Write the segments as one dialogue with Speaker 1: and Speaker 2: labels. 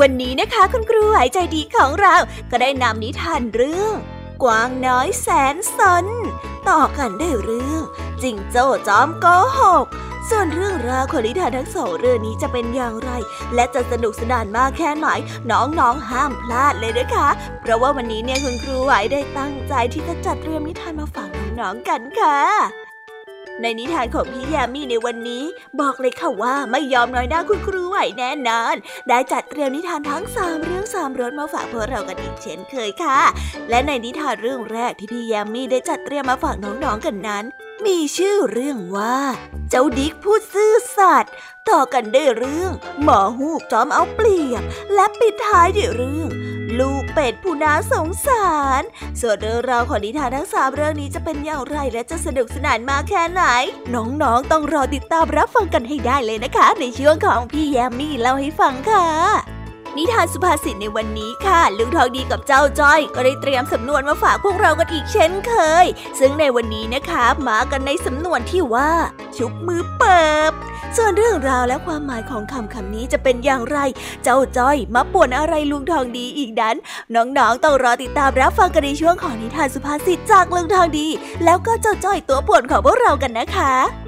Speaker 1: วันนี้นะคะคุณครูหายใจดีของเราก็ได้นำนิทานเรื่อง กวางน้อยแสนสน ต่อกันได้เรื่องจิงโจ้จอมโกหกส่วนเรื่องราวของนิทานทั้งสองเรื่องนี้จะเป็นอย่างไร และจะสนุกสนานมากแค่ไหนน้องๆห้ามพลาดเลยนะคะ เพราะว่าวันนี้เนี่ยคุณครูไหวได้ตั้งใจที่จะจัดเตรียมนิทานมาฝากน้องๆกันค่ะ ในนิทานของพี่ยามีในวันนี้ บอกเลยค่ะว่าไม่ยอมน้อยหน้าคุณครูไหวแน่นอน ได้จัดเตรียมนิทานทั้งสามเรื่องสามรสมาฝากพวกเรากันอีกเช่นเคยค่ะ และในนิทานเรื่องแรกที่พี่ยามีได้จัดเตรียมมาฝากน้องๆกันนั้น มีชื่อเรื่องว่า เจ้าดิกพูดซื่อสัตย์ต่อกันได้เรื่องหมอหูกจอมเอาเปรียบ และปิดท้ายด้วยเรื่อง ลูกเป็ดผู้น่าสงสาร ส่วนเรื่องราวของนิทานทั้งสามเรื่องนี้จะเป็นอย่างไรและจะสนุกสนานมากแค่ไหน น้องๆ ต้องรอติดตามรับฟังกันให้ได้เลยนะคะ ในช่วงของพี่แยมมี่เล่าให้ฟังค่ะ นิทานสุภาษิตในวันนี้ค่ะ ลุงทองดีกับเจ้าจ้อย ก็ได้เตรียมสำนวนมาฝากพวกเรากันอีกเช่นเคย ซึ่งในวันนี้นะคะมากันในสำนวนที่ว่า ชุบมือเปิบ ส่วนเรื่องราวและความหมายของคำคำนี้จะเป็นอย่างไร เจ้าจ้อยมาป่วนอะไรลุงทองดีอีกนั้น น้องๆต้องรอติดตามรับฟังกันในช่วงของนิทานสุภาษิตจากลุงทองดี แล้วก็เจ้าจ้อยตัวป่วนของพวกเรากันนะคะ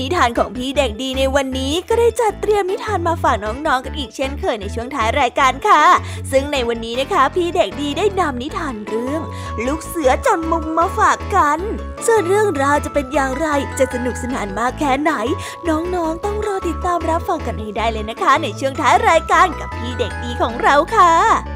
Speaker 1: นิทานของพี่เด็กดีในวันนี้ก็ได้จัดเตรียมนิทานมาฝากน้องๆกันอีกเช่นเคยในช่วงท้ายรายการค่ะ ซึ่งในวันนี้นะคะ พี่เด็กดีได้นำนิทานเรื่อง ลูกเสือจนมุมมาฝากกันส่วนเรื่องราวจะเป็นอย่างไรจะสนุกสนานมากแค่ไหน น้องๆต้องรอติดตามรับฟังกันให้ได้เลยนะคะ ในช่วงท้ายรายการกับพี่เด็กดีของเราค่ะ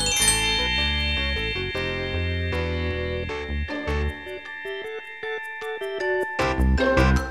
Speaker 1: Bye.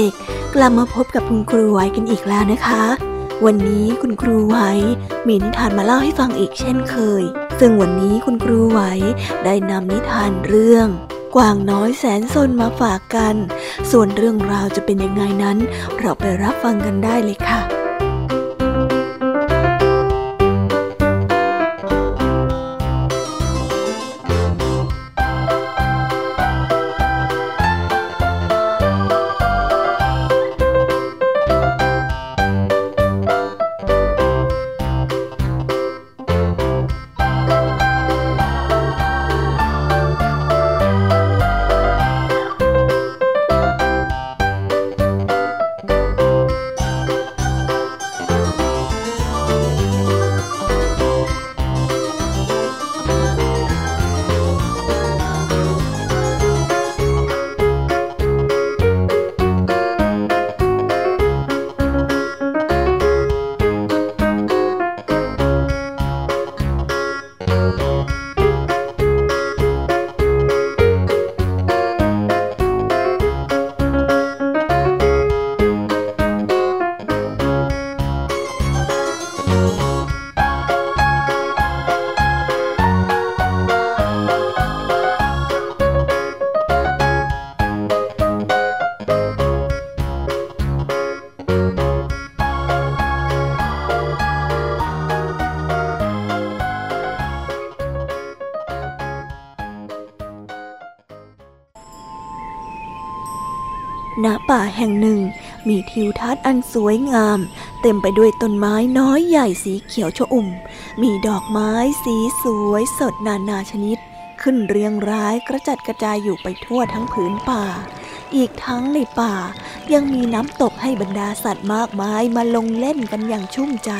Speaker 1: ด็กๆ กลับมาพบกับคุณครูไว้กันอีกแล้วนะคะ วันนี้คุณครูไว้มีนิทานมาเล่าให้ฟังอีกเช่นเคย ซึ่งวันนี้คุณครูไว้ได้นำนิทานเรื่อง กวางน้อยแสนสนมาฝากกัน ส่วนเรื่องราวจะเป็นยังไงนั้น เราไปรับฟังกันได้เลยค่ะ ทิวทัศน์อันสวยงาม เต็มไปด้วยต้นไม้น้อยใหญ่สีเขียวชอุ่ม มีดอกไม้สีสวยสดนานาชนิด ขึ้นเรียงรายกระจัดกระจายอยู่ไปทั่วทั้งผืนป่า อีกทั้งในป่ายังมีน้ำตกให้บรรดาสัตว์มากมายมาลงเล่นกันอย่างชุ่มใจ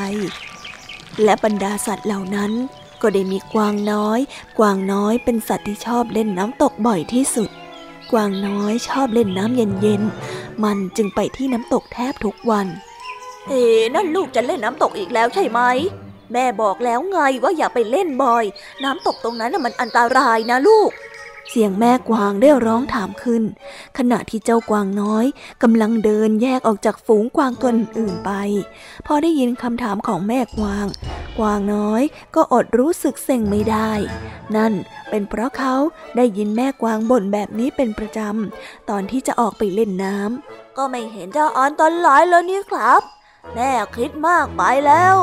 Speaker 1: และบรรดาสัตว์เหล่านั้น ก็ได้มีกวางน้อย กวางน้อยเป็นสัตว์ที่ชอบเล่นน้ำตกบ่อยที่สุดกวางน้อยชอบเล่นน้ำเย็นๆ มันจึงไปที่น้ำตกแทบทุกวัน เอ๊นั่นลูกจะเล่นน้ำตกอีกแล้วใช่ไหม แม่บอกแล้วไงว่าอย่าไปเล่นบ่อย น้ำตกตรงนั้นมันอันตรายนะลูก เสียงแม่กวางได้ร้องถามขึ้น ขณะที่เจ้ากวางน้อยกำลังเดินแยกออกจากฝูงกวางตัวอื่นไป พอได้ยินคำถามของแม่กวาง กวางน้อยก็อดรู้สึกเซ็งไม่ได้ นั่นเป็นเพราะเขาได้ยินแม่กวางบ่นแบบนี้เป็นประจำ ตอนที่จะออกไปเล่นน้ำก็ไม่เห็นเจะอ่อนตอนหลายแล้วนี่ครับ แม่คิดมากไปแล้ว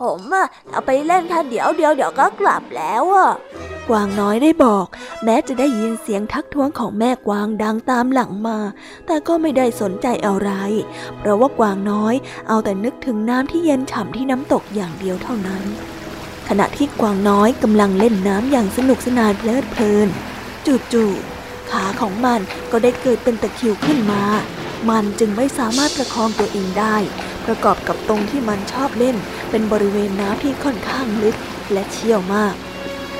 Speaker 1: ผมอะเอาไปเล่นแค่เดี๋ยวเดียวเดี๋ยวก็กลับแล้วอะกวางน้อยได้บอก แม้จะได้ยินเสียงทักท้วงของแม่กวางดังตามหลังมา แต่ก็ไม่ได้สนใจอะไร เพราะว่ากวางน้อยเอาแต่นึกถึงน้ำที่เย็นฉ่ำที่น้ำตกอย่างเดียวเท่านั้น ขณะที่กวางน้อยกำลังเล่นน้ำอย่างสนุกสนานเพลิดเพลิน จู่ๆขาของมันก็ได้เกิดเป็นตะคริวขึ้นมา มันจึงไม่สามารถประคองตัวเองได้ ประกอบกับตรงที่มันชอบเล่น เป็นบริเวณน้ำที่ค่อนข้างลึกและเชี่ยวมาก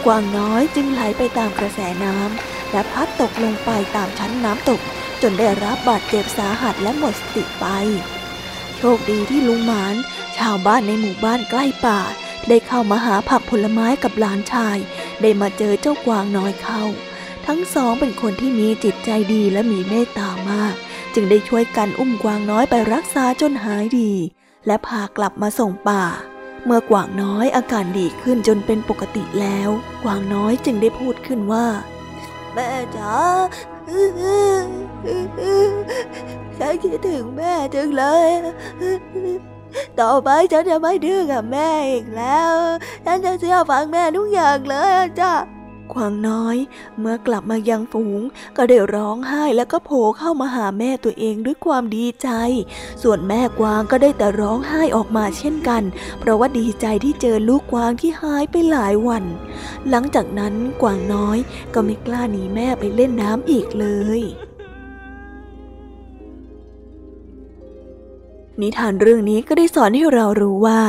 Speaker 1: กวางน้อยจึงไหลไปตามกระแสน้ำและพัดตกลงไปตามชั้นน้ำตก จนได้รับบาดเจ็บสาหัสและหมดสติไป โชคดีที่ลุงหมาน ชาวบ้านในหมู่บ้านใกล้ป่า ได้เข้ามาหาผักผลไม้กับหลานชาย ได้มาเจอเจ้ากวางน้อยเข้าทั้งสองเป็นคนที่มีจิตใจดีและมีเมตตามาก จึงได้ช่วยกันอุ้มกวางน้อยไปรักษาจนหายดี และพากลับมาส่งป่า เมื่อกวางน้อยอาการดีขึ้นจนเป็นปกติแล้ว กวางน้อยจึงได้พูดขึ้นว่า แม่จ๋าฉันคิดถึงแม่จังเลย ต่อไปฉันจะไม่ดื้อกับแม่อีกแล้ว ฉันจะเชื่อฟังแม่ทุกอย่างเลยจ้ะ ควางน้อย เมื่อกลับมายังฝูง ก็ได้ร้องไห้แล้วก็โผล่เข้ามาหาแม่ตัวเองด้วยความดีใจ ส่วนแม่กวางก็ได้แต่ร้องไห้ออกมาเช่นกัน เพราะว่าดีใจที่เจอลูกกวางที่หายไปหลายวัน หลังจากนั้นกวางน้อยก็ไม่กล้าหนีแม่ไปเล่นน้ำอีกเลยนิทานเรื่องนี้ก็ได้สอนให้เรารู้ว่า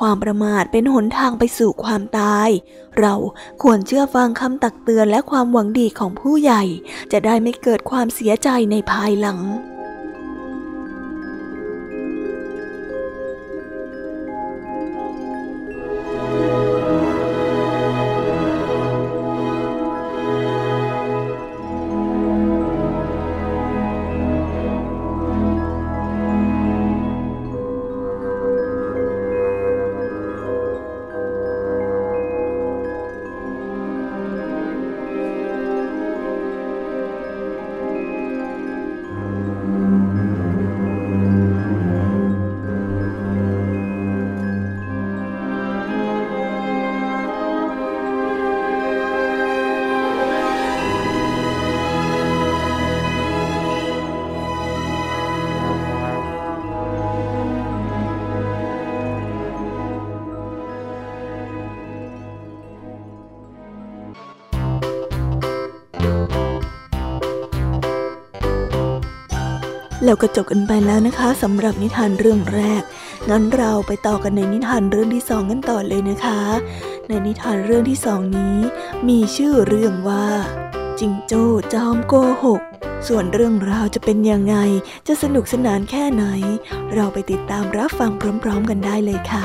Speaker 1: ความประมาทเป็นหนทางไปสู่ความตาย เราควรเชื่อฟังคำตักเตือนและความหวังดีของผู้ใหญ่ จะได้ไม่เกิดความเสียใจในภายหลัง ก็จบกันไปแล้วนะคะสำหรับนิทานเรื่องแรก งั้นเราไปต่อกันในนิทานเรื่องที่สองกันต่อเลยนะคะ ในนิทานเรื่องที่สองนี้ มีชื่อเรื่องว่า จิงโจ้จอมโกหก ส่วนเรื่องราวจะเป็นยังไง จะสนุกสนานแค่ไหน เราไปติดตามรับฟังพร้อม ๆ กันได้เลยค่ะ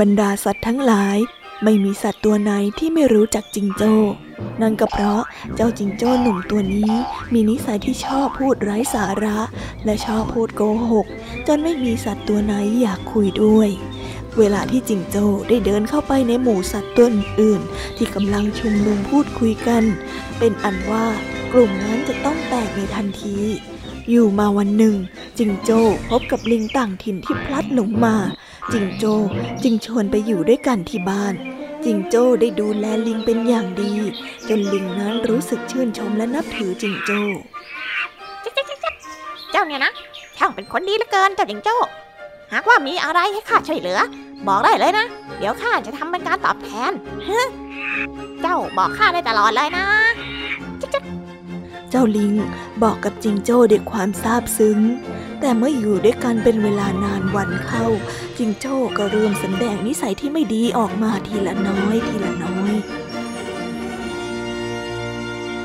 Speaker 1: บรรดาสัตว์ทั้งหลาย ไม่มีสัตว์ตัวไหนที่ไม่รู้จักจิงโจ้ นั่นก็เพราะเจ้าจิงโจ้หนุ่มตัวนี้ มีนิสัยที่ชอบพูดไร้สาระ และชอบพูดโกหก จนไม่มีสัตว์ตัวไหนอยากคุยด้วยเวลาที่จิงโจ้ได้เดินเข้าไปในหมู่สัตว์ตัวอื่นๆที่กำลังชุมนุมพูดคุยกัน เป็นอันว่ากลุ่มนั้นจะต้องแตกในทันที อยู่มาวันหนึ่ง จิงโจ้พบกับลิงต่างถิ่นที่พลัดหลงมา จิงโจ้จึงชวนไปอยู่ด้วยกันที่บ้าน จิงโจ้ได้ดูแลลิงเป็นอย่างดี จนลิงนั้นรู้สึกชื่นชมและนับถือจิงโจ้
Speaker 2: เจ้าเนี่ยนะช่างเป็นคนดีเหลือเกินเจ้าจิงโจ้หากว่ามีอะไรให้ข้าช่วยเหลือ บอกได้เลยนะ เดี๋ยวข้าจะทำเป็นการตอบแทนเจ้าบอกข้าได้ตลอดเลยนะ
Speaker 1: เจ้าลิงบอกกับจิงโจ้ด้วยความซาบซึ้ง แต่เมื่ออยู่ด้วยกันเป็นเวลานานวันเข้า จิงโจ้ก็เริ่มแสดงนิสัยที่ไม่ดีออกมาทีละน้อยทีละน้อย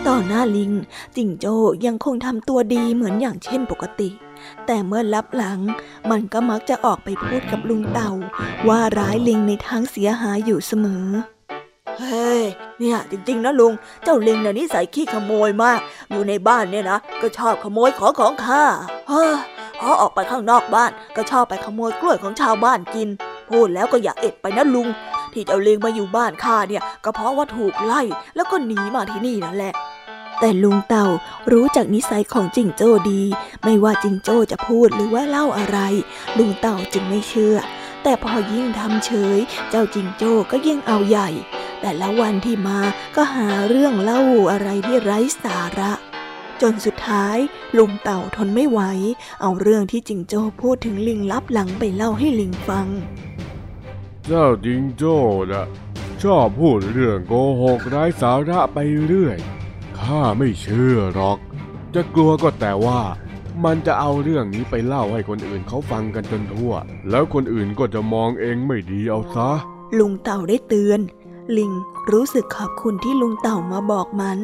Speaker 1: ต่อหน้าลิง จิงโจ้ยังคงทำตัวดีเหมือนอย่างเช่นปกติ แต่เมื่อลับหลัง มันก็มักจะออกไปพูดกับลุงเต่า ว่าร้ายลิงในทางเสียหายอยู่เสมอเฮ้ย เนี่ยจริงๆนะลุง เจ้าลิงเนี่ยนิสัยขี้ขโมยมาก อยู่ในบ้านเนี่ยนะ ก็ชอบขโมยของของข้าเฮ้อ พอออกไปข้างนอกบ้านก็ชอบไปขโมยกล้วยของชาวบ้านกิน พูดแล้วก็อย่าเอ็ดไปนะลุง ที่เจ้าลิงมาอยู่บ้านข้าเนี่ย ก็เพราะว่าถูกไล่แล้วก็หนีมาที่นี่นั่นแหละแต่ลุงเต่ารู้จักนิสัยของจิงโจ้ดี ไม่ว่าจิงโจ้จะพูดหรือว่าเล่าอะไร ลุงเต่าจึงไม่เชื่อ แต่พอยิ่งทำเฉย เจ้าจิงโจ้ก็ยิ่งเอาใหญ่ แต่ละวันที่มาก็หาเรื่องเล่าอะไรที่ไร้สาระ จนสุดท้ายลุงเต่าทนไม่ไหว เอาเรื่องที่จิงโจ้พูดถึงลิงลับหลังไปเล่าให้ลิงฟัง
Speaker 3: เจ้าจิงโจ้นะชอบพูดเรื่องโกหกไร้สาระไปเรื่อย ข้าไม่เชื่อหรอก จะกลัวก็แต่ว่า มันจะเอาเรื่องนี้ไปเล่าให้คนอื่นเขาฟังกันจนทั่ว แล้วคนอื่นก็จะมองเองไม่ดีเอาซะ
Speaker 1: ลุงเต่าได้เตือน ลิงรู้สึกขอบคุณที่ลุงเต่ามาบอกมัน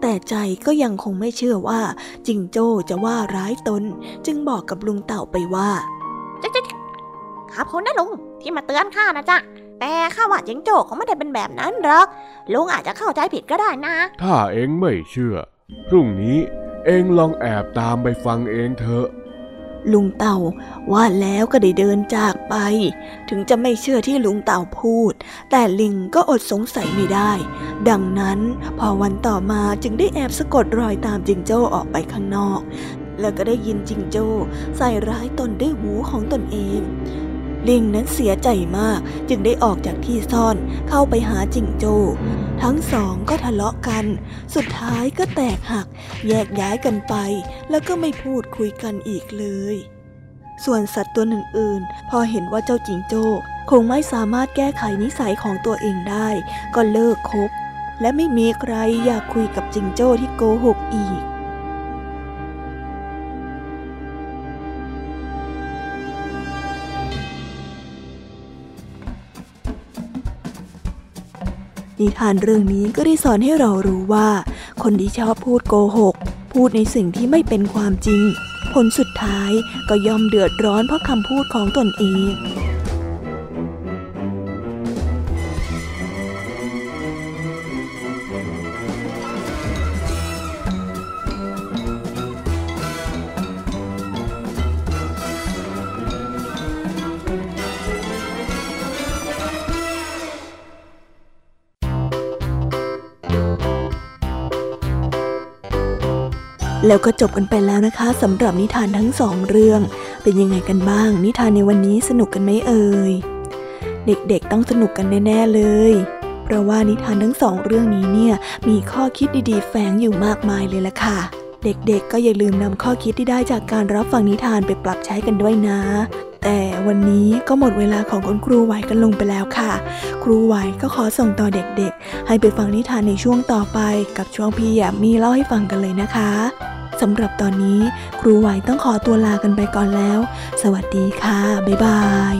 Speaker 1: แต่ใจก็ยังคงไม่เชื่อว่าจิงโจ้จะว่าร้ายตน จึงบอกกับลุงเต่าไปว่า
Speaker 2: จ๊ะจ๊ะจ๊ะขอบคุณนะลุงที่มาเตือนข้านะจ๊ะแต่ข้าว่าจิงโจ้คงไม่ได้เป็นแบบนั้นหรอกลุงอาจจะเข้าใจผิดก็ได้นะ
Speaker 3: ถ้าเองไม่เชื่อ พรุ่งนี้เองลองแอบตามไปฟังเองเถอะ
Speaker 1: ลุงเต่าว่าแล้วก็ได้เดินจากไป ถึงจะไม่เชื่อที่ลุงเต่าพูด แต่ลิงก็อดสงสัยไม่ได้ ดังนั้นพอวันต่อมาจึงได้แอบสะกดรอยตามจิงโจ้ออกไปข้างนอก แล้วก็ได้ยินจิงโจ้ใส่ร้ายตนด้วยหูของตนเอง ลิงนั้นเสียใจมากจึงได้ออกจากที่ซ่อนเข้าไปหาจิงโจ้ทั้งสองก็ทะเลาะกัน สุดท้ายก็แตกหัก แยกย้ายกันไป แล้วก็ไม่พูดคุยกันอีกเลย ส่วนสัตว์ตัวอื่นๆ พอเห็นว่าเจ้าจิงโจ้คงไม่สามารถแก้ไขนิสัยของตัวเองได้ ก็เลิกคบ และไม่มีใครอยากคุยกับจิงโจ้ที่โกหกอีก นิทานเรื่องนี้ก็ได้สอนให้เรารู้ว่า คนที่ชอบพูดโกหก พูดในสิ่งที่ไม่เป็นความจริง ผลสุดท้ายก็ย่อมเดือดร้อนเพราะคำพูดของตนเอง แล้วก็จบกันไปแล้วนะคะสำหรับนิทานทั้งสองเรื่อง เป็นยังไงกันบ้าง นิทานในวันนี้สนุกกันไหมเอ่ยเด็กๆต้องสนุกกันแน่ๆเลย เพราะว่านิทานทั้งสองเรื่องนี้เนี่ยมีข้อคิดดีๆ แฝงอยู่มากมายเลยล่ะค่ะ เด็กๆ ก็อย่าลืมนำข้อคิดที่ได้จากการรับฟังนิทานไปปรับใช้กันด้วยนะ แต่วันนี้ก็หมดเวลาของคุณครูไหวกันลงไปแล้วค่ะ ครูไหวก็ขอส่งต่อเด็กๆ ให้ไปฟังนิทานในช่วงต่อไป กับช่วงพี่แยมมีเล่าให้ฟังกันเลยนะคะ สำหรับตอนนี้ ครูไหวต้องขอตัวลากันไปก่อนแล้ว สวัสดีค่ะ บ๊ายบาย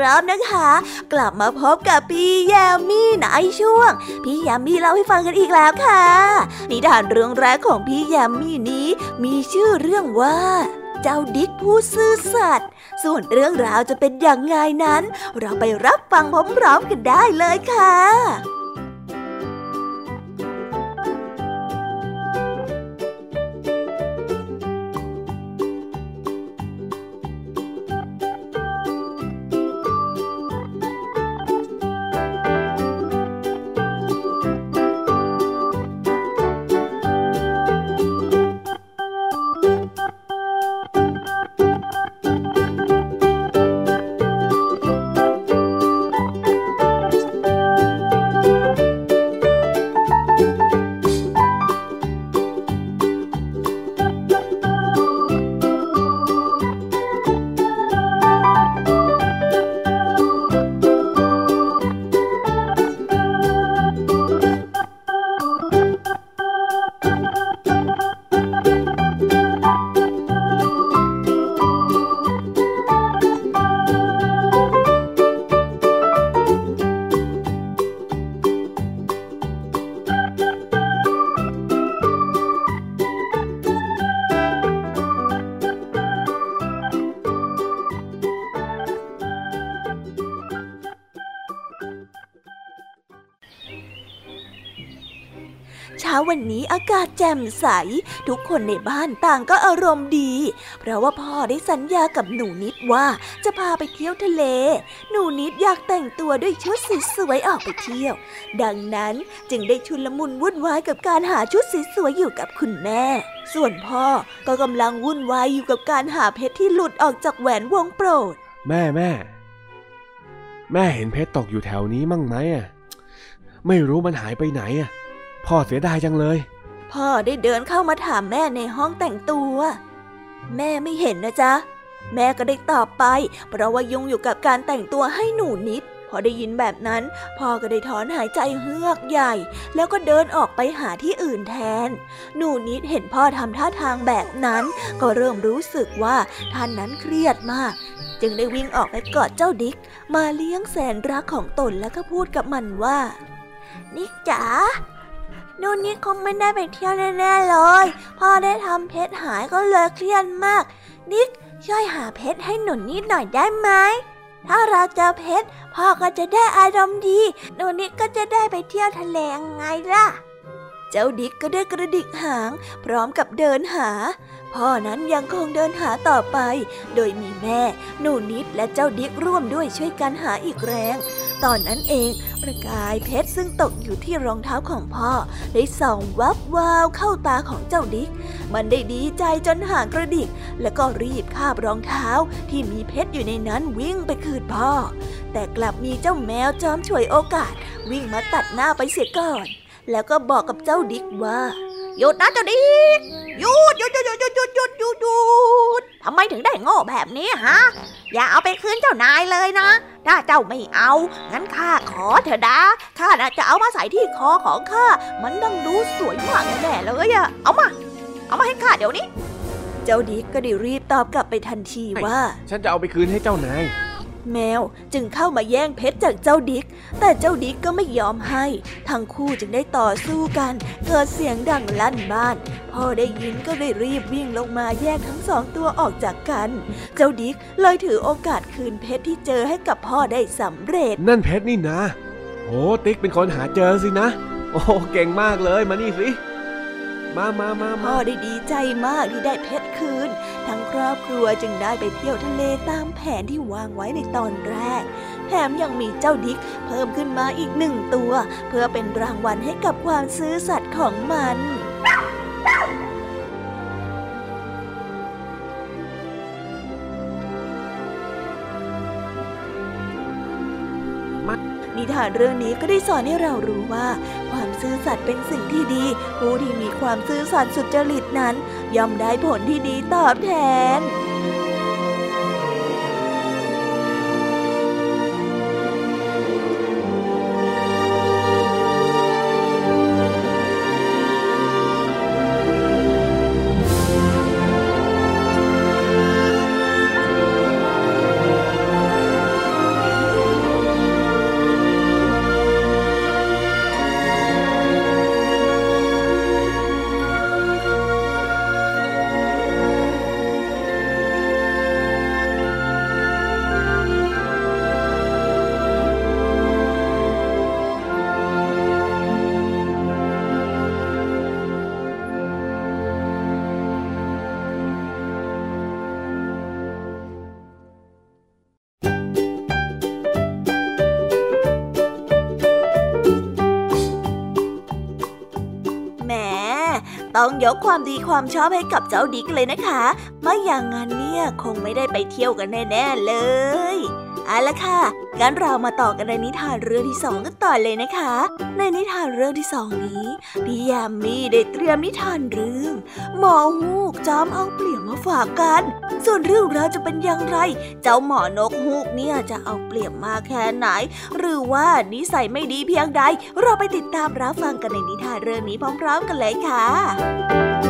Speaker 1: รอบนะคะ กลับมาพบกับพี่ยามีในช่วง พี่ยามีเล่าให้ฟังกันอีกแล้วค่ะ นิทานเรื่องแรกของพี่ยามีนี้ มีชื่อเรื่องว่า เจ้าดิกผู้ซื่อสัตย์ส่วนเรื่องราวจะเป็นอย่างไงนั้น เราไปรับฟังพร้อมๆกันได้เลยค่ะ จ่มใส ทุกคนในบ้านต่างก็อารมณ์ดี เพราะว่าพ่อได้สัญญากับหนูนิดว่าจะพาไปเที่ยวทะเล หนูนิดอยากแต่งตัวด้วยชุดสวยๆออกไปเที่ยว ดังนั้นจึงได้ชุนลมุนวุ่นวายกับการหาชุดสวยๆอยู่กับคุณแม่ ส่วนพ่อก็กำลังวุ่นวายอยู่กับการหาเพชรที่หลุดออกจากแหวนวงโปรด
Speaker 3: แม่แม่แม่เห็นเพชรตกอยู่แถวนี้มั่งไหมอะ ไม่รู้มันหายไปไหนอะ พ่อเสียดายจังเลย
Speaker 1: พ่อได้เดินเข้ามาถามแม่ในห้องแต่งตัว แม่ไม่เห็นนะจ๊ะ แม่ก็ได้ตอบไป เพราะว่ายุ่งอยู่กับการแต่งตัวให้หนูนิด พอได้ยินแบบนั้น พ่อก็ได้ถอนหายใจเฮือกใหญ่ แล้วก็เดินออกไปหาที่อื่นแทน หนูนิดเห็นพ่อทำท่าทางแบบนั้น ก็เริ่มรู้สึกว่าท่านนั้นเครียดมากจึงได้วิ่งออกไปกอดเจ้าดิก มาเลี้ยงแสนรักของตนแล้วก็พูดกับมันว่า นิกจ๋า นูนนิดคงไม่ได้ไปเที่ยวแน่ๆเลย พ่อได้ทำเพชรหายก็เลยเครียดมาก นิกช่วยหาเพชรให้หนูนิดหน่อยได้ไหมถ้าเราเจอเพชรพ่อก็จะได้อารมณ์ดี หนูนิดก็จะได้ไปเที่ยวทะเลงไงล่ะ เจ้าดิกก็ได้กระดิกหาง พร้อมกับเดินหา พ่อนั้นยังคงเดินหาต่อไป โดยมีแม่ หนูนิดและเจ้าดิกร่วมด้วยช่วยกันหาอีกแรง ตอนนั้นเอง ประกายเพชรซึ่งตกอยู่ที่รองเท้าของพ่อ ได้ส่องวับวาวเข้าตาของเจ้าดิก มันได้ดีใจจนหางกระดิก แล้วก็รีบคาบรองเท้าที่มีเพชรอยู่ในนั้นวิ่งไปคืนพ่อ แต่กลับมีเจ้าแมวจอมฉวยโอกาส วิ่งมาตัดหน้าไปเสียก่อน แล้วก็บอกกับเจ้าดิกว่า
Speaker 2: หยุดนะเจ้าดิกหยุดหยุดหยุดหยุดหยุดหยุดหยุดหยุดหยุดทำไมถึงได้โง่แบบนี้ฮะ อย่าเอาไปคืนเจ้านายเลยนะ ถ้าเจ้าไม่เอา งั้นข้าขอเถอะนะข้าน่ะจะเอามาใส่ที่คอของข้า มันต้องดูสวยมากแน่ๆเลยอะเอามา เอามาให้ข้าเดี๋ยวนี้
Speaker 1: เจ้าดิกก็ได้รีบตอบกลับไปทันทีว่า
Speaker 3: ฉันจะเอาไปคืนให้เจ้านาย
Speaker 1: แมวจึงเข้ามาแย่งเพชรจากเจ้าดิก แต่เจ้าดิกก็ไม่ยอมให้ ทั้งคู่จึงได้ต่อสู้กัน เกิดเสียงดังลั่นบ้าน พ่อได้ยินก็ได้รีบวิ่งลงมาแยกทั้งสองตัวออกจากกัน เจ้าดิกเลยถือโอกาสคืนเพชรที่เจอให้กับพ่อได้สำเร็จ
Speaker 3: นั่นเพชรนี่นะ โอ้ติ๊กเป็นคนหาเจอสินะ โอ้เก่งมากเลยมานี่สิ มามามา
Speaker 1: พ่
Speaker 3: มา
Speaker 1: อได้ดีใจมากที่ได้เพชรคืน ทั้งครอบครัวจึงได้ไปเที่ยวทะเลตามแผนที่วางไว้ในตอนแรก แถมยังมีเจ้าดิกเพิ่มขึ้นมาอีกหนึ่งตัว เพื่อเป็นรางวัลให้กับความซื่อสัตย์ของมันนิทานเรื่องนี้ก็ได้สอนให้เรารู้ว่าความ ซื่อสัตย์เป็นสิ่งที่ดี ผู้ที่มีความซื่อสัตย์สุจริตนั้น ย่อมได้ผลที่ดีตอบแทน ยกความดีความชอบให้กับเจ้าดิกเลยนะคะ ไม่อย่างนั้นเนี่ยคงไม่ได้ไปเที่ยวกันแน่ๆเลยเอาละค่ะ งั้นเรามาต่อกันในนิทานเรื่องที่สองกันต่อเลยนะคะ ในนิทานเรื่องที่สองนี้ พี่ยามีได้เตรียมนิทานเรื่อง หมอฮูกจอมเอาเปลี่ยนมาฝากกัน ส่วนเรื่องราวจะเป็นอย่างไร เจ้าหมอนกฮูกเนี่ยจะเอาเปรียบมาแค่ไหน หรือว่านิสัยไม่ดีเพียงใด เราไปติดตามรับฟังกันในนิทานเรื่องนี้พร้อม ๆ กันเลยค่ะ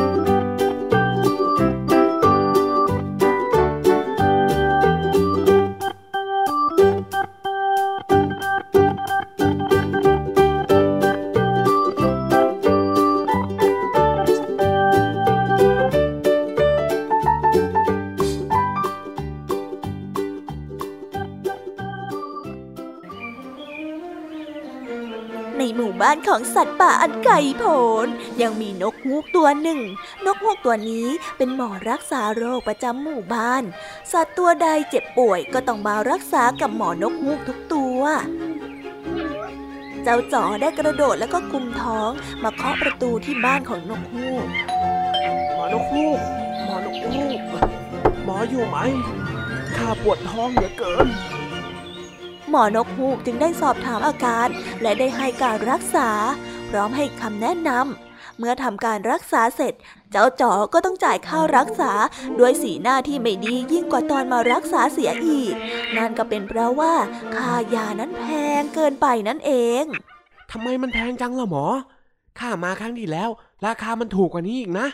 Speaker 1: บ้านของสัตว์ป่าอันไกลโพ้นยังมีนกฮูกตัวหนึ่ง นกฮูกตัวนี้เป็นหมอรักษาโรคประจำหมู่บ้าน สัตว์ตัวใดเจ็บป่วยก็ต้องมารักษากับหมอนกฮูกทุกตัว เจ้าจ๋อได้กระโดดแล้วก็กุมท้องมาเคาะประตูที่บ้านของนกฮูก
Speaker 4: หมอนกฮูกหมอนกฮูกหมออยู่ไหมข้าปวดท้องเหลือเกิน
Speaker 1: หมอนกฮูกจึงได้สอบถามอาการ และได้ให้การรักษา พร้อมให้คำแนะนำเมื่อทำการรักษาเสร็จ เจ้าจ๋อก็ต้องจ่ายค่ารักษาด้วยสีหน้าที่ไม่ดียิ่งกว่าตอนมารักษาเสียอีก นั่นก็เป็นเพราะว่าค่ายานั้นแพงเกินไปนั่นเอง
Speaker 4: ทำไมมันแพงจังล่ะหมอข้ามาครั้งที่แล้ว ราคามันถูกกว่านี้อีกนะ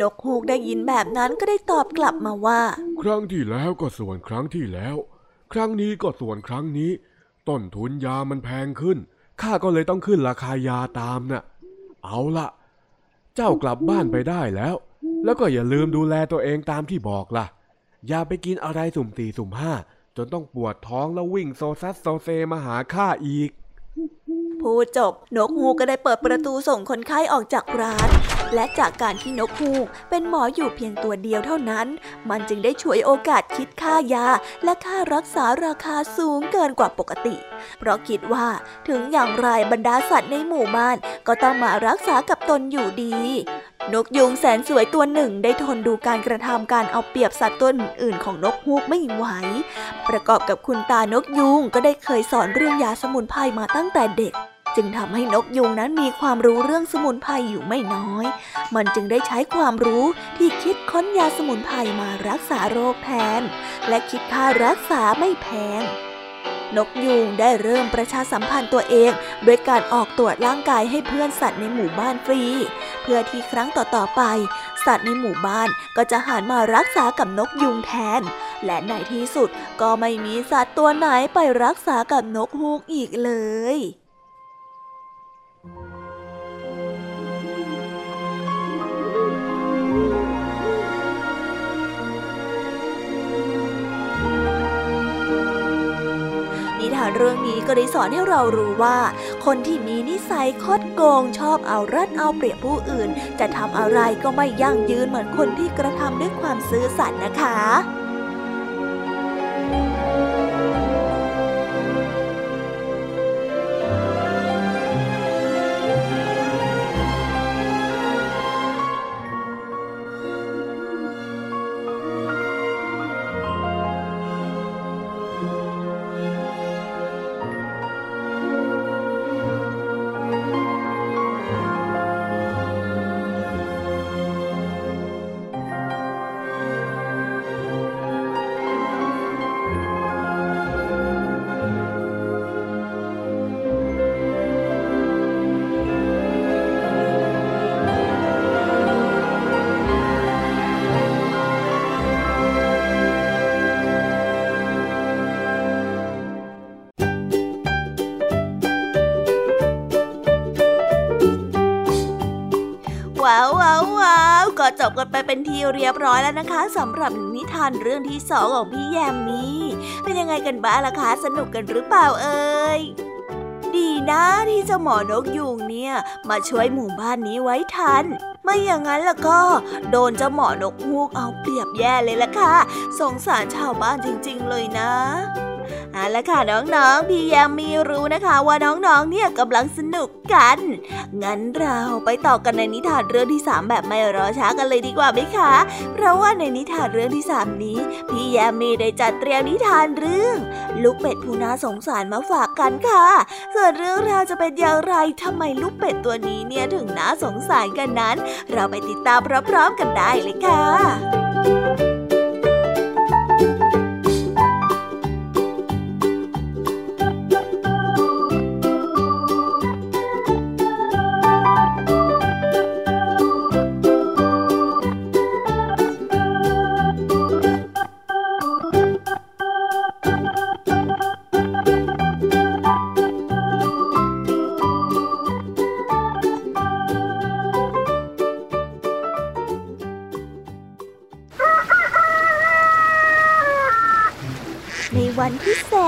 Speaker 1: นกฮูกได้ยินแบบนั้นก็ได้ตอบกลับมาว่า
Speaker 3: ครั้งที่แล้วก็ส่วนครั้งที่แล้ว ครั้งนี้ก็ส่วนครั้งนี้ ต้นทุนยามันแพงขึ้น ข้าก็เลยต้องขึ้นราคายาตามนะ่ะ เอาละเจ้ากลับบ้านไปได้แล้ว แล้วก็อย่าลืมดูแลตัวเองตามที่บอกล่ะ อย่าไปกินอะไรสุ่มสี่สุ่มห้าจนต้องปวดท้องแล้ววิ่งโซซัสโซเซมาหาข้าอีก
Speaker 1: พูดจบ นกฮูกก็ได้เปิดประตูส่งคนไข้ออกจากร้าน และจากการที่นกฮูกเป็นหมออยู่เพียงตัวเดียวเท่านั้น มันจึงได้ช่วยโอกาสคิดค่ายา และค่ารักษาราคาสูงเกินกว่าปกติ เพราะคิดว่าถึงอย่างไรบรรดาสัตว์ในหมู่บ้านก็ต้องมารักษากับตนอยู่ดี นกยุงแสนสวยตัวหนึ่งได้ทนดูการกระทำการเอาเปรียบสัตว์ตัวอื่นๆของนกฮูกไม่ไหว ประกอบกับคุณตานกยุงก็ได้เคยสอนเรื่องยาสมุนไพรมาตั้งแต่เด็ก จึงทำให้นกยุงนั้นมีความรู้เรื่องสมุนไพรอยู่ไม่น้อย มันจึงได้ใช้ความรู้ที่คิดค้นยาสมุนไพรมารักษาโรคแทน และคิดค่ารักษาไม่แพงนกยูงได้เริ่มประชาสัมพันธ์ตัวเองโดยการออกตรวจร่างกายให้เพื่อนสัตว์ในหมู่บ้านฟรี เพื่อที่ครั้งต่อๆไป สัตว์ในหมู่บ้านก็จะหันมารักษากับนกยุงแทน และในที่สุดก็ไม่มีสัตว์ตัวไหนไปรักษากับนกฮูกอีกเลย เรื่องนี้ก็ได้สอนให้เรารู้ว่า คนที่มีนิสัยคดโกงชอบเอารัดเอาเปรียบผู้อื่น จะทำอะไรก็ไม่ยั่งยืนเหมือนคนที่กระทำด้วยความซื่อสัตย์นะคะ เป็นที่เรียบร้อยแล้วนะคะสำหรับนิทานเรื่องที่สองของพี่แยมมี่เป็นยังไงกันบ้างล่ะคะสนุกกันหรือเปล่าเอ่ยดีนะที่เจ้าหมอนกยุงเนี่ย มาช่วยหมู่บ้านนี้ไว้ทัน ไม่อย่างนั้นล่ะก็ โดนเจ้าหมอนกฮูกเอาเปรียบแย่เลยล่ะค่ะสงสารชาวบ้านจริง ๆ เลยนะเอาละค่ะน้องๆ พี่ยามีรู้นะคะว่าน้องๆ เนี่ยกำลังสนุกกัน งั้นเราไปต่อกันในนิทานเรื่องที่ 3 แบบไม่รอช้ากันเลยดีกว่าไหมคะ เพราะว่าในนิทานเรื่องที่ 3 นี้ พี่แยามีได้จัดเตรียมนิทานเรื่อง ลูกเป็ดผู้น่าสงสารมาฝากกันค่ะ ส่วนเรื่องราวจะเป็นอย่างไรทำไมลูกเป็ดตัวนี้เนี่ยถึงน่าสงสารกันนั้น เราไปติดตามพร้อมๆกันได้เลยค่ะ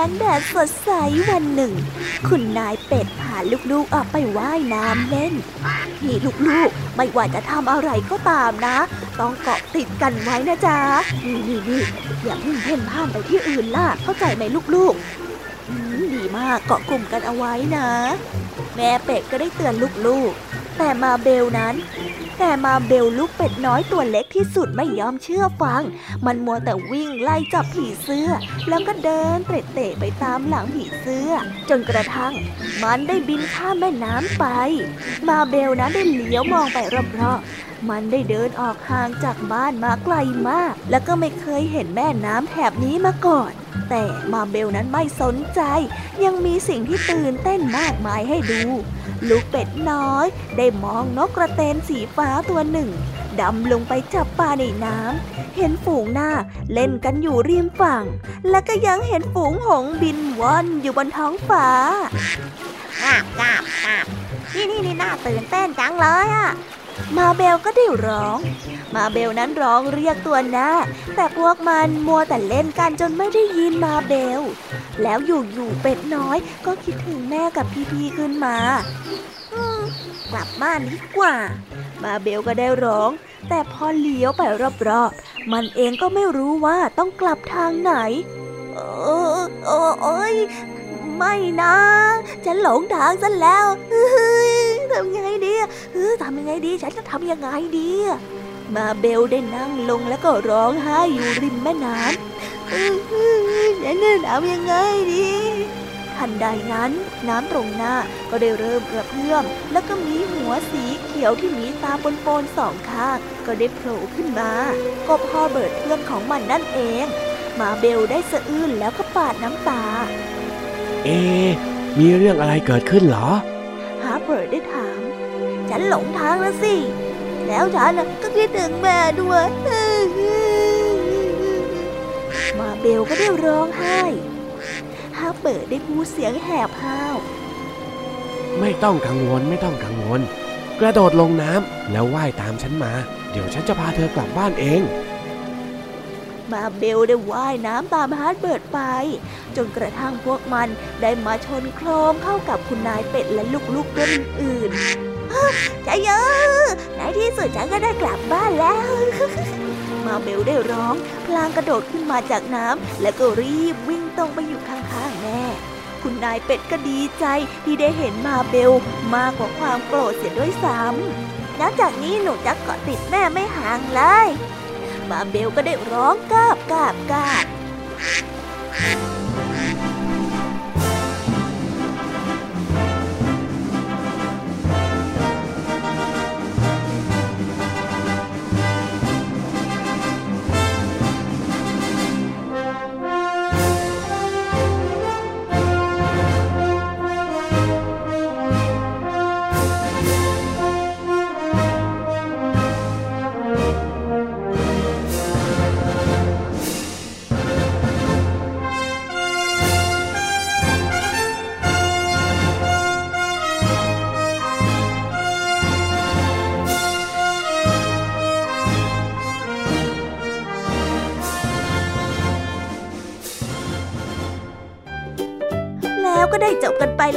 Speaker 1: แสงแดดสดใสวันหนึ่ง คุณนายเป็ดพาลูกๆออกไปว่ายน้ำเล่นนี่ลูกๆ ไม่ว่าจะทำอะไรก็ตามนะ ต้องเกาะติดกันไว้นะจ๊ะ นี่นี่นี่อย่าเพิ่งเพ่นพ่านไปที่อื่นล่ะ เข้าใจไหมลูกๆดีมากเกาะกลุ่มกันเอาไว้นะ แม่เป็ดก็ได้เตือนลูกๆ แต่มาเบลนั้น แต่มาเบลลูกเป็ดน้อยตัวเล็กที่สุดไม่ยอมเชื่อฟัง มันมัวแต่วิ่งไล่จับผีเสื้อ แล้วก็เดินเตะเตะไปตามหลังผีเสื้อ จนกระทั่ง มันได้บินข้ามแม่น้ำไป มาเบลนั้นได้เหลียวมองไปรอบๆ มันได้เดินออกห่างจากบ้านมาไกลมาก แล้วก็ไม่เคยเห็นแม่น้ำแถบนี้มาก่อนแต่มาเบลนั้นไม่สนใจ ยังมีสิ่งที่ตื่นเต้นมากมายให้ดู ลูกเป็ดน้อย ได้มองนกกระเตนสีฟ้าตัวหนึ่งดำลงไปจับปลาในน้ำ เห็นฝูงหน้าเล่นกันอยู่ริมฝั่ง และก็ยังเห็นฝูงหงบินว่อนอยู่บนท้องฟ้า
Speaker 2: กาบกาบกาบนี่นี่นี่น่าตื่นเต้นจังเลยอะ
Speaker 1: มาเบลก็ได้ร้อง มาเบลนั้นร้องเรียกตัวหน้า แต่พวกมันมัวแต่เล่นกันจนไม่ได้ยินมาเบล แล้วอยู่ๆเป็ดน้อยก็คิดถึงแม่กับพี่ๆขึ้นมากลับบ้านดีกว่า มาเบลก็ได้ร้อง แต่พอเลี้ยวไปรอบๆ มันเองก็ไม่รู้ว่าต้องกลับทางไหน เออเออเอ้ยไม่นะ ฉันหลงทางซะแล้ว ทำยังไงดีทำยังไงดี ฉันจะทำยังไงดี มาเบลได้นั่งลงแล้วก็ร้องไห้อยู่ริมแม่น้ำฉันจะทำยังไงดีทันใดนั้น น้ำตรงหน้าก็ได้เริ่มกระเพื่อม แล้วก็มีหัวสีเขียวที่มีตาปนๆสองข้าง ก็ได้โผล่ขึ้นมา ก็พ่อเบิดเพื่อนของมันนั่นเอง มาเบลได้สะอื้นแล้วก็ปาดน้ำตา
Speaker 4: เอ มีเรื่องอะไรเกิดขึ้นเหรอ
Speaker 1: เบิร์ดได้ถาม ฉันหลงทางแล้วสิ แล้วฉันก็คิดถึงแม่ด้วยมาเบลก็ได้ร้องไห้ฮาเบิร์ดได้พูดเสียงแหบห้าว
Speaker 4: ไม่ต้องกังวลไม่ต้องกังวล กระโดดลงน้ำแล้วว่ายตามฉันมา เดี๋ยวฉันจะพาเธอกลับบ้านเอง
Speaker 1: มาเบลได้ว่ายน้ำตามฮาร์ดเบิร์ดไป จนกระทั่งพวกมันได้มาชนโครมเข้ากับคุณนายเป็ดและลูกๆตัวอื่นๆใจเยอะในที่สุดฉันก็ได้กลับบ้านแล้ว มาเบลได้ร้อง พลางกระโดดขึ้นมาจากน้ำและก็รีบวิ่งตรงไปอยู่ข้างๆแม่คุณนายเป็ดก็ดีใจที่ได้เห็นมาเบลมากกว่าความโกรธเสียด้วยซ้ำนับจากนี้หนูจะเกาะติดแม่ไม่ห่างเลย มาเบลก็ได้ร้องกาบกาบกาบ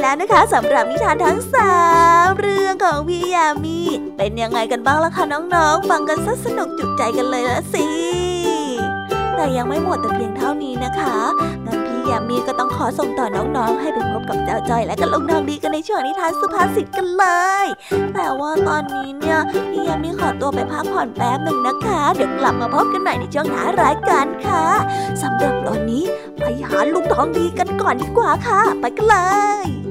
Speaker 1: แล้วนะคะสำหรับนิทานทั้งสามเรื่องของพี่ยามีเป็นยังไงกันบ้างล่ะคะน้องๆ ฟังกันซะสนุกจุใจกันเลยละสิ แต่ยังไม่หมดแต่เพียงเท่านี้นะคะงั้นพี่ยามีก็ต้องขอส่งต่อน้องๆ ให้ไปพบกับเจ้าจอยและก็ลุงทองดีกันในช่วงนิทานสุภาษิตกันเลย แต่ว่าตอนนี้เนี่ยพี่ยามีขอตัวไปพักผ่อนแป๊บหนึ่งนะคะ เดี๋ยวกลับมาพบกันใหม่ในช่วงท้ารายการค่ะสำหรับตอนนี้ไปหาลุงทองดีกันก่อนดีกว่าค่ะ ไปกันเลย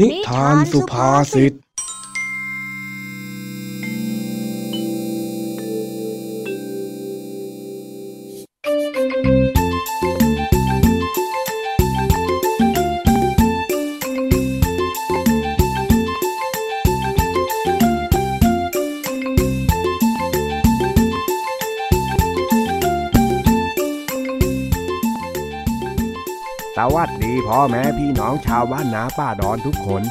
Speaker 4: นิทานสุภาษิตาวบ้านนาป่าดอนทุกคน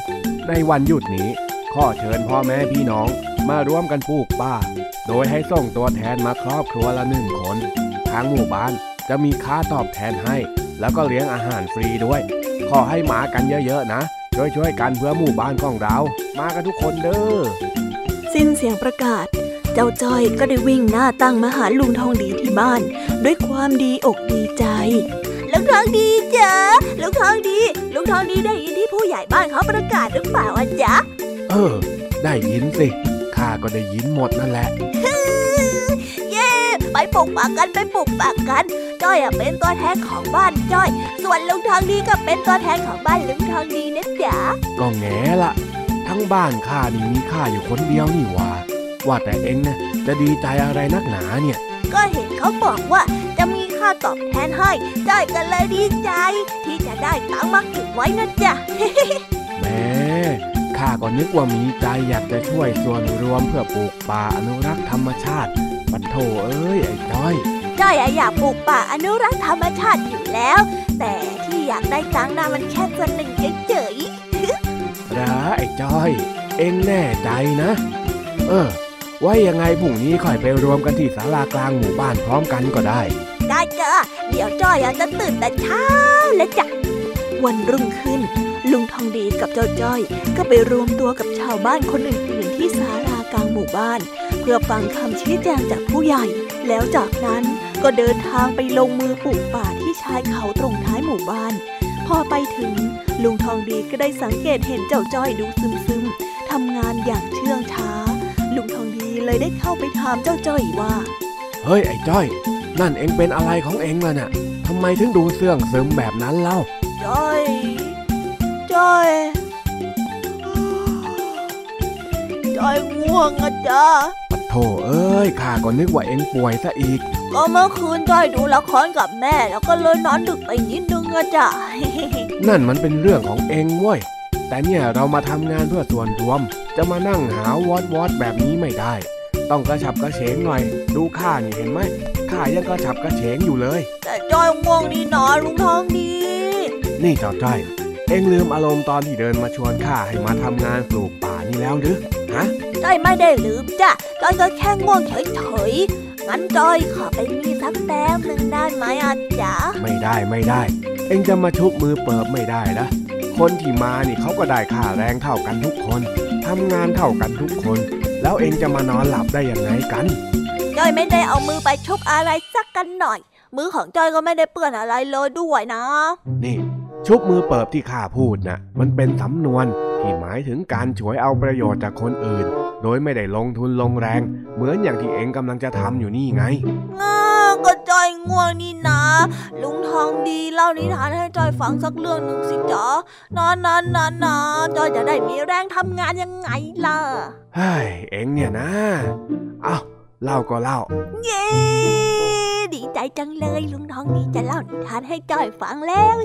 Speaker 4: ในวันหยุดนี้ขอเชิญพ่อแม่พี่น้องมาร่วมกันปลูกป่า โดยให้ส่งตัวแทนมาครอบครัวละหนึ่งคน ทางหมู่บ้านจะมีค่าตอบแทนให้ แล้วก็เลี้ยงอาหารฟรีด้วย ขอให้มากันเยอะๆนะ ช่วยๆกันเพื่อหมู่บ้านของเรา มากันทุกคนเด้อ
Speaker 1: สิ้นเสียงประกาศ เจ้าจ้อยก็ได้วิ่งหน้าตั้งมาหาลุงทองดีที่บ้าน ด้วยความดีอกดีใจ ลุงทองดีจ้ะลุงทองดี ลุงทองดีได้ยินที่ผู้ใหญ่บ้านเขาประกาศหรือเปล่าอะจ๊ะ
Speaker 4: เออ ได้ยินสิข้าก็ได้ยินหมดนั่นแหละ
Speaker 1: เย้ไปปลูกป่ากันไปปลูกป่ากันจ้อยอะเป็นตัวแทนของบ้านจ้อย ส่วนลุงทองดีก็เป็นตัวแทนของบ้านลุงทองดีนะจ๊ะ
Speaker 4: ก็แง่ละทั้งบ้านข้านี่มีข้าอยู่คนเดียวนี่หว่าว่าแต่เอ็งนะจะดีใจอะไรนักหนาเนี่ย
Speaker 1: ก็เห็นเขาบอกว่าจะมีค่าตอบแทนให้จ้อยก็เลยดีใจ ที่จะได้ตังค์มาเก็บไว้นะจ๊ะ
Speaker 4: แหม่ข้าก็นึกว่ามีใจอยากจะช่วยส่วนรวมเพื่อปลูกป่าอนุรักษ์ธรรมชาติปัดโถเอ้ยไอ้จ้อย
Speaker 1: จ้อยอะอยากปลูกป่าอนุรักษ์ธรรมชาติอยู่แล้ว แต่ที่อยากได้ตังค์น่ะมันแค่ส่วนหนึ่งเฉย
Speaker 4: ระไอ้จ้อย เอ็งแน่ใจนะ เออไว้ยังไงพรุ่งนี้ค่อยไปรวมกันที่ศาลากลางหมู่บ้านพร้อมกันก็ได้
Speaker 1: ๆ ได้จ้ะเดี๋ยวจ้อยจะตื่นแต่เช้าและจ้ะวันรุ่งขึ้น ลุงทองดีกับเจ้าจ้อย ก็ไปรวมตัวกับชาวบ้านคนอื่นๆที่ศาลากลางหมู่บ้าน เพื่อฟังคำชี้แจงจากผู้ใหญ่ แล้วจากนั้นก็เดินทางไปลงมือปลูกป่าที่ชายเขาตรงท้ายหมู่บ้าน พอไปถึง ลุงทองดีก็ได้สังเกตเห็นเจ้าจ้อยดูซึมๆทำงานอย่างเชื่องช้า ลุงทองดีเลยได้เข้าไปถามเจ้าจ้อยว่า
Speaker 4: เฮ้ยไอ้จ้อย นั่นเอ็งเป็นอะไรของเอ็งล่ะน่ะทำไมถึงดูเสื่องซึมแบบนั้นเล่า
Speaker 1: จ้อยจ้อยจ้อยง่วงอะจ้า
Speaker 4: ปัดโถเอ้ยข้าก็นึกว่าเอ็งป่วยซะอีก
Speaker 1: ก็เมื่อคืนจ้อยดูละครกับแม่ แล้วก็เลยนอนดึกไปนิดนึงอะจ้ะ
Speaker 4: นั่นมันเป็นเรื่องของเองเว้ยแต่เนี่ยเรามาทำงานเพื่อส่วนรวม จะมานั่งหาวอดวอดแบบนี้ไม่ได้ ต้องกระฉับกระเฉงหน่อย ดูข้านี่เห็นไหมข้ายังกระฉับกระเฉงอยู่เลย
Speaker 1: แต่จ้อยง่วงนี่นอนลุงทองดี
Speaker 4: นี่เจ้าจ้อย เอ็งลืมอารมณ์ตอนที่เดินมาชวนข้าให้มาทำงานปลูกป่านี่แล้วหรือฮะ
Speaker 1: จ้อยไม่ได้ลืมจ้ะจ้อยก็แค่ง่วงเฉยๆงั้นจ้อยขอไปมีสักแต้มหนึ่งได้ไหมอะจ๊ะ
Speaker 4: ไม่ได้ไม่ได้ เอ็งจะมาชุบมือเปิบไม่ได้นะคนที่มานี่เขาก็ได้ค่าแรงเท่ากันทุกคนทำงานเท่ากันทุกคน แล้วเอ็งจะมานอนหลับได้ยังไงกัน
Speaker 1: จ้อยไม่ได้เอามือไปชุบอะไรสักกันหน่อย มือของจ้อยก็ไม่ได้เปื้อนอะไรเลยด้วยนะ
Speaker 4: นี่ ชุบมือเปิบที่ข้าพูดนะ่ะ มันเป็นสำนวนที่หมายถึงการฉวยเอาประโยชน์จากคนอื่น โดยไม่ได้ลงทุนลงแรง เหมือนอย่างที่เอ็งกำลังจะทำอยู่นี่ไง
Speaker 1: อ้าก็จ้อยง่วงนี่นะ ลุงทองดีเล่านิทานให้จ้อยฟังสักเรื่องหนึ่งสิจ๊ะนอนนอนนอนนอนจ้อยจะได้มีแรงทำงานยังไงล่ะ
Speaker 4: เฮ้ยเอ็งเนี่ยนะเอาเล่าก็เล่า
Speaker 1: เย้ดีใจจังเลยลุงทองดีจะเล่านิทานให้จ้อยฟังแล้ว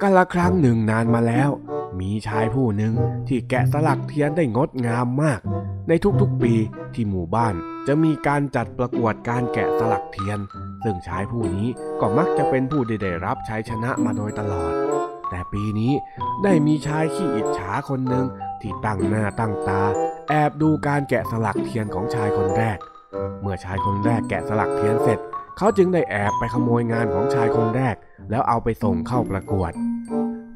Speaker 4: กันละครั้งหนึ่งนานมาแล้ว มีชายผู้หนึ่งที่แกะสลักเทียนได้งดงามมาก ในทุกๆปีที่หมู่บ้านจะมีการจัดประกวดการแกะสลักเทียน ซึ่งชายผู้นี้ก็มักจะเป็นผู้ได้รับชัยชนะมาโดยตลอด แต่ปีนี้ได้มีชายขี้อิจฉาคนหนึ่งที่ตั้งหน้าตั้งตา แอบดูการแกะสลักเทียนของชายคนแรก เมื่อชายคนแรกแกะสลักเทียนเสร็จ เขาจึงได้แอบไปขโมยงานของชายคนแรก แล้วเอาไปส่งเข้าประกวด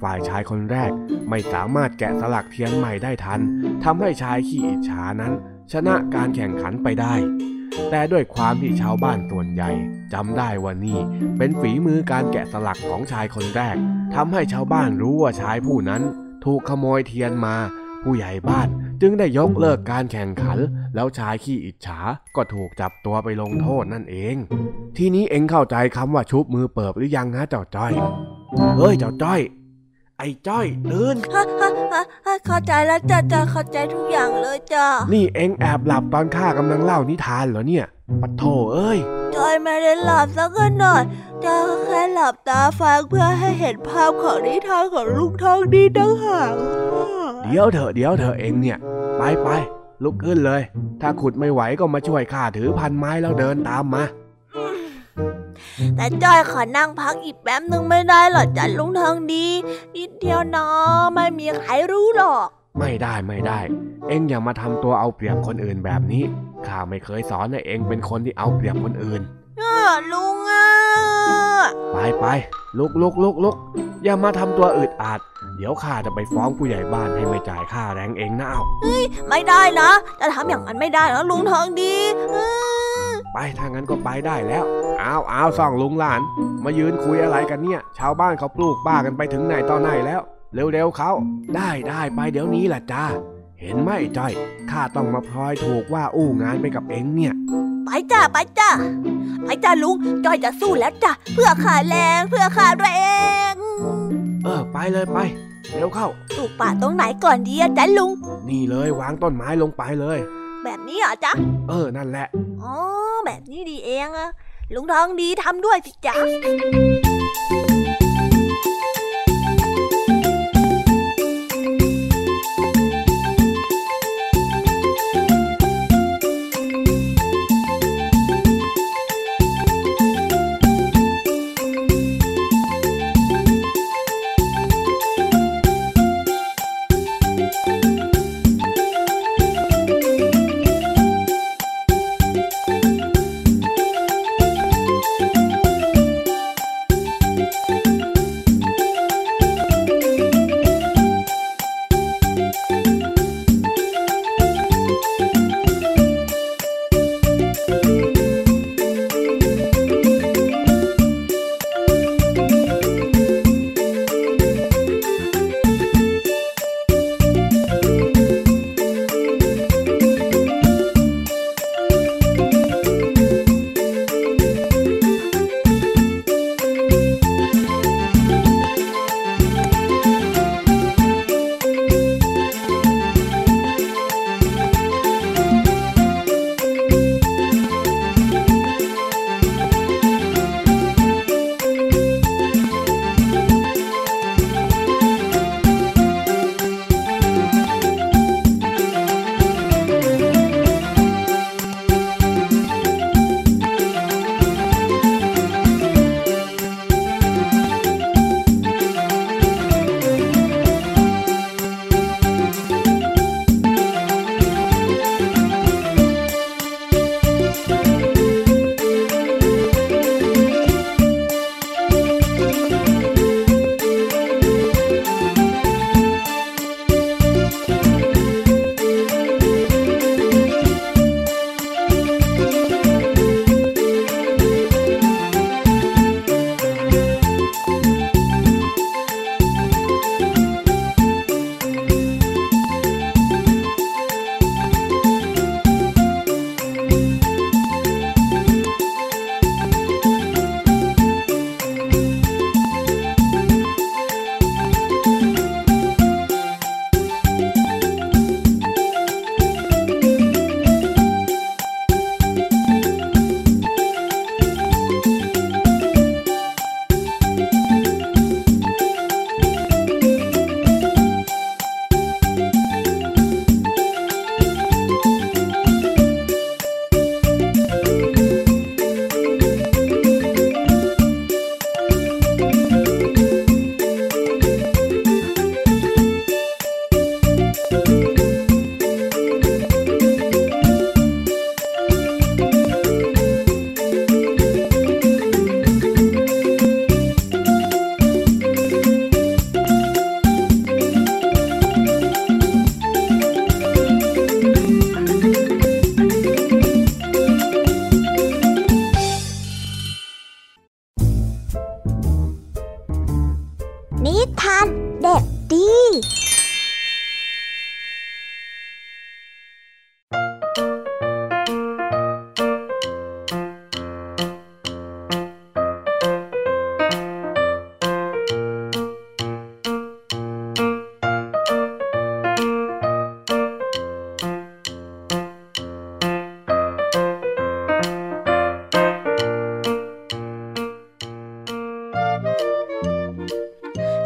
Speaker 4: ฝ่ายชายคนแรกไม่สามารถแกะสลักเทียนใหม่ได้ทันทำให้ชายขี้อิจฉานั้น ชนะการแข่งขันไปได้ แต่ด้วยความที่ชาวบ้านส่วนใหญ่จำได้ว่านี่ เป็นฝีมือการแกะสลักของชายคนแรกทำให้ชาวบ้านรู้ว่าชายผู้นั้น ถูกขโมยเทียนมา ผู้ใหญ่บ้านจึงได้ยกเลิกการแข่งขัน แล้วชายขี้อิจฉาก็ถูกจับตัวไปลงโทษนั่นเอง ทีนี้เอ็งเข้าใจคำว่าชุบมือเปิบหรือยังนะเจ้าจ้อยเฮ้ยเจ้าจ้อย ไอ้จ้อยตื่น
Speaker 1: ฮะฮะฮะฮะเข้าใจแล้วจ้าจ้าเข้าใจทุกอย่างเลยจ้า
Speaker 4: นี่เอ็งแอบหลับตอนข้ากำลังเล่านิทานเหรอเนี่ย ปะโถเอ้ย
Speaker 1: จอยไม่ได้หลับสักหน่อยจ้าแค่หลับตาฟังเพื่อให้เห็นภาพของนิทานของลุงทองดีดังหาง
Speaker 4: เดี๋ยวเถอะเดี๋ยวเถอะเอ็งเนี่ย ไปไปลุกขึ้นเลย ถ้าขุดไม่ไหวก็มาช่วยข้าถือพันไม้แล้วเดินตามมา
Speaker 1: แต่จ้อยขอนั่งพักอีกแป๊บนึงไม่ได้หรอจ้ะลุงทองดี นิดเดียวนะไม่มีใครรู้หรอก
Speaker 4: ไม่ได้ไม่ได้ เอ็งอย่ามาทำตัวเอาเปรียบคนอื่นแบบนี้ ข้าไม่เคยสอนให้เอ็งเป็นคนที่เอาเปรียบคนอื่น
Speaker 1: อ้าลุงอะ
Speaker 4: ไปไปลุกลุกลุกลุกอย่ามาทำตัวอึดอัด เดี๋ยวข้าจะไปฟ้องผู้ใหญ่บ้านให้ไม่จ่ายค่าแรงเองนะเอา
Speaker 1: ไม่ได้นะจะทำอย่างนั้นไม่ได้นะลุงทองดีอื้อ
Speaker 4: ไปถ้างั้นก็ไปได้แล้วอ้าวอ้าวส่องลุงหลาน มายืนคุยอะไรกันเนี่ย ชาวบ้านเขาปลูกบ้ากันไปถึงไหนตอนไหนแล้ว เร็วๆเขาได้ได้ไปเดี๋ยวนี้แหละจ้า เห็นไหมไอ้จ้อยข้าต้องมาพลอยถูกว่าอู้งานไปกับเองเนี่ย
Speaker 1: ไปจ้าไปจ้าไปจ้าลุงจ้อยจะสู้แล้วจ้ะเพื่อขาแรงเพื่อขาตัวเอง
Speaker 4: เออไปเลยไปเร็วเข้า
Speaker 1: ปลูกป่าตรงไหนก่อนดีอะจ๊ะลุง
Speaker 4: นี่เลยวางต้นไม้ลงไปเลย
Speaker 1: แบบนี้เหรอจ๊ะ
Speaker 4: เออนั่นแหละ
Speaker 1: อ๋อแบบนี้ดีเองอะลุงทองดีทำด้วยสิจ๊ะ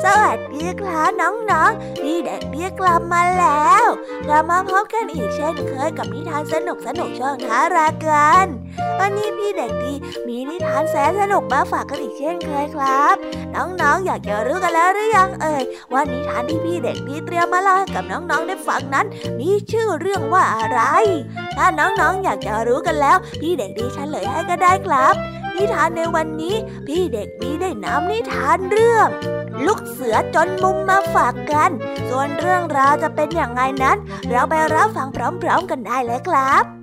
Speaker 1: วัสดีครับน้องๆพี่เด็กเรียกกลับมาแล้ว เรามาพบกันอีกเช่นเคยกับนิทานสนุกสนุกช่องท้ารากันวันนี้พี่เด็กดีมีนิทานแสนสนุกมาฝากกันอีกเช่นเคยครับ น้องๆ อยากจะรู้กันแล้วหรือยังเอ่ยว่านิทานที่พี่เด็กดีเตรียมมาเล่าให้กับน้องๆได้ฟังนั้น มีชื่อเรื่องว่าอะไร ถ้าน้องๆ อยากจะรู้กันแล้ว พี่เด็กดีฉเฉลยให้ก็ได้ครับ นิทานในวันนี้พี่เด็กดีได้นำนิทานเรื่อง ลูกเสือจนมุมมาฝากกัน ส่วนเรื่องราวจะเป็นอย่างไรนั้น เราไปรับฟังพร้อมๆกันได้เลยครับ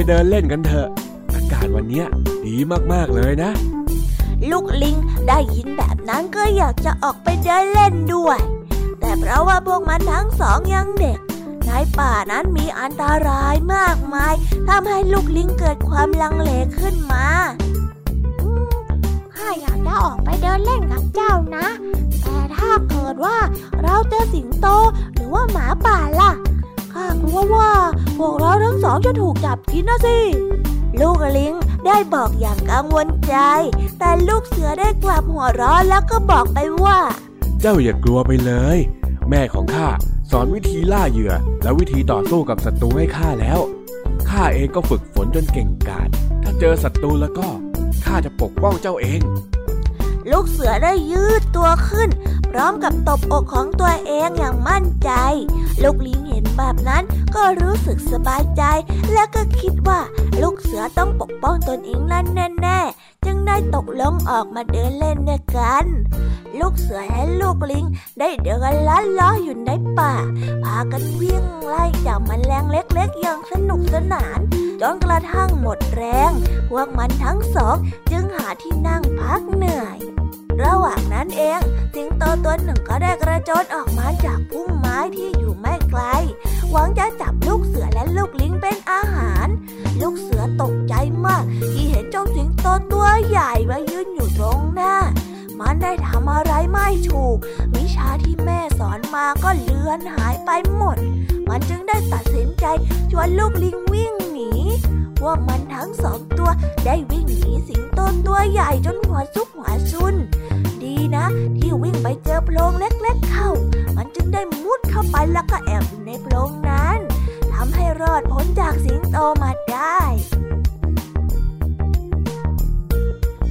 Speaker 1: เรา
Speaker 4: ไปเดินเล่นกันเถอะ อากาศวันนี้ดีมากๆเลยนะ
Speaker 1: ลูกลิงได้ยินแบบนั้นก็อยากจะออกไปเดินเล่นด้วย แต่เพราะว่าพวกมันทั้งสองยังเด็กในป่านั้นมีอันตรายมากมายทำให้ลูกลิงเกิดความลังเลขึ้นมาข้าอยากจะออกไปเดินเล่นกับเจ้านะ แต่ถ้าเกิดว่าเราเจอสิงโตหรือว่าหมาป่าล่ะ ข้ากลัวว่าพวกเราทั้งสองจะถูกจับกินนะสิ ลูกลิงได้บอกอย่างกังวลใจ แต่ลูกเสือได้กลับหัวเราะแล้วก็บอกไปว่า
Speaker 4: เจ้าอย่ากลัวไปเลย แม่ของข้าสอนวิธีล่าเหยื่อ และวิธีต่อสู้กับศัตรูให้ข้าแล้ว ข้าเองก็ฝึกฝนจนเก่งกาจ ถ้าเจอศัตรูแล้วก็ข้าจะปกป้องเจ้าเอง
Speaker 1: ลูกเสือได้ยืดตัวขึ้น พร้อมกับตบอกของตัวเองอย่างมั่นใจ ลูกลิงเห็นแบบนั้นก็รู้สึกสบายใจ และก็คิดว่าลูกเสือต้องปกป้องตนเองนั่นแน่ๆจึงได้ตกลงออกมาเดินเล่นด้วยกัน ลูกเสือและลูกลิงได้เดินลัดล้ออยู่ในป่า พากันวิ่งไล่จับมันแรงเล็กๆอย่างสนุกสนานจนกระทั่งหมดแรง พวกมันทั้งสองจึงหาที่นั่งพักเหนื่อย ระหว่างนั้นเอง สิงโตตัวหนึ่งก็ได้กระโจนออกมาจากพุ่มไม้ที่อยู่ไม่ไกล หวังจะจับลูกเสือและลูกลิงเป็นอาหาร ลูกเสือตกใจมาก ที่เห็นเจ้าสิงโตตัวใหญ่มายืนอยู่ตรงหน้า มันได้ทำอะไรไม่ถูก วิชาที่แม่สอนมาก็เลือนหายไปหมด มันจึงได้ตัดสินใจชวนลูกลิงวิ่งหนีพวกมันทั้งสองตัวได้วิ่งหนีสิงโตตัวใหญ่จนหัวซุกหัวซุน โพรงเล็กๆเข้า มันจึงได้มุดเข้าไปแล้วก็แอบอยู่ในโพรงนั้นทำให้รอดพ้นจากสิงโตมาได้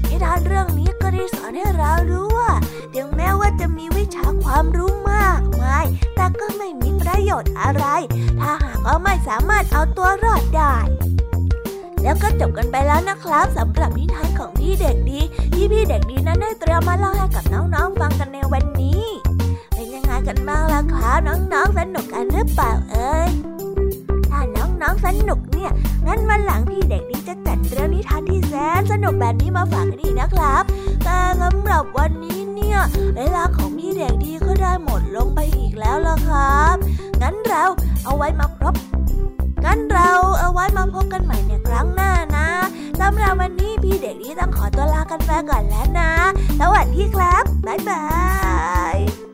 Speaker 1: นิทานเรื่องนี้ก็ได้สอนให้เรารู้ว่าถึงแม้ว่าจะมีวิชาความรู้มากมาย แต่ก็ไม่มีประโยชน์อะไร ถ้าหากว่าไม่สามารถเอาตัวรอดได้ แล้วก็จบกันไปแล้วนะครับสำหรับนิทานของพี่เด็กดี ที่พี่เด็กดีนั้นได้เตรียมมาเล่าให้กับน้องๆฟังกันในวันนี้ เป็นยังไงกันบ้างล่ะครับน้องๆสนุกกันหรือเปล่าเอ่ยถ้าน้องๆสนุกเนี่ยงั้นวันหลังพี่เด็กดีจะจัดเรื่องนิทานที่แสนสนุกแบบนี้มาฝากกันอีกนะครับ แต่สำหรับวันนี้เนี่ย เวลาของพี่เด็กดีก็ได้หมดลงไปอีกแล้วล่ะครับ งั้นเราเอาไว้มาพบ งั้นเราเอาไว้มาพบกันใหม่ในครั้งหน้านะสำหรับวันนี้พี่เด็กดีต้องขอตัวลากันไปก่อนแล้วนะ สวัสดีครับ บ๊ายบาย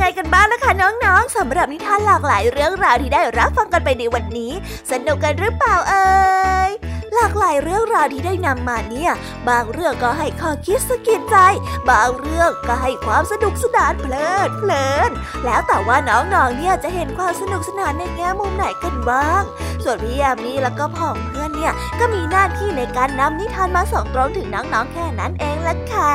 Speaker 1: ยังไงกันบ้างล่ะคะน้องๆสำหรับนิทานหลากหลายเรื่องราวที่ได้รับฟังกันไปในวันนี้ สนุกกันหรือเปล่าเอ่ยหลากหลายเรื่องราวที่ได้นำมาเนี่ย บางเรื่องก็ให้ข้อคิดสะกิดใจ บางเรื่องก็ให้ความสนุกสนานเพลิดเพลิน แล้วแต่ว่าน้องๆ เนี่ยจะเห็นความสนุกสนานในแง่มุมไหนกันบ้าง ส่วนพี่ยามีแล้วก็พ่องเพื่อนเนี่ยก็มีหน้าที่ในการนำนิทานมาส่องตรงถึงน้องๆ แค่นั้นเองละค่ะ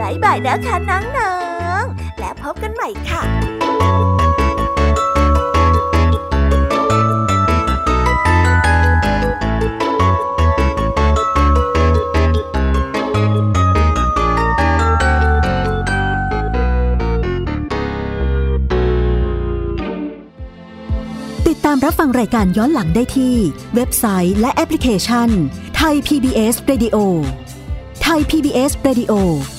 Speaker 1: บายบายนะคะน้องๆ และพบกันใหม่ค่ะ
Speaker 5: ติดตามรับฟังรายการย้อนหลังได้ที่ เว็บไซต์และแอปพลิเคชันไทย PBS Radio ไทย PBS Radio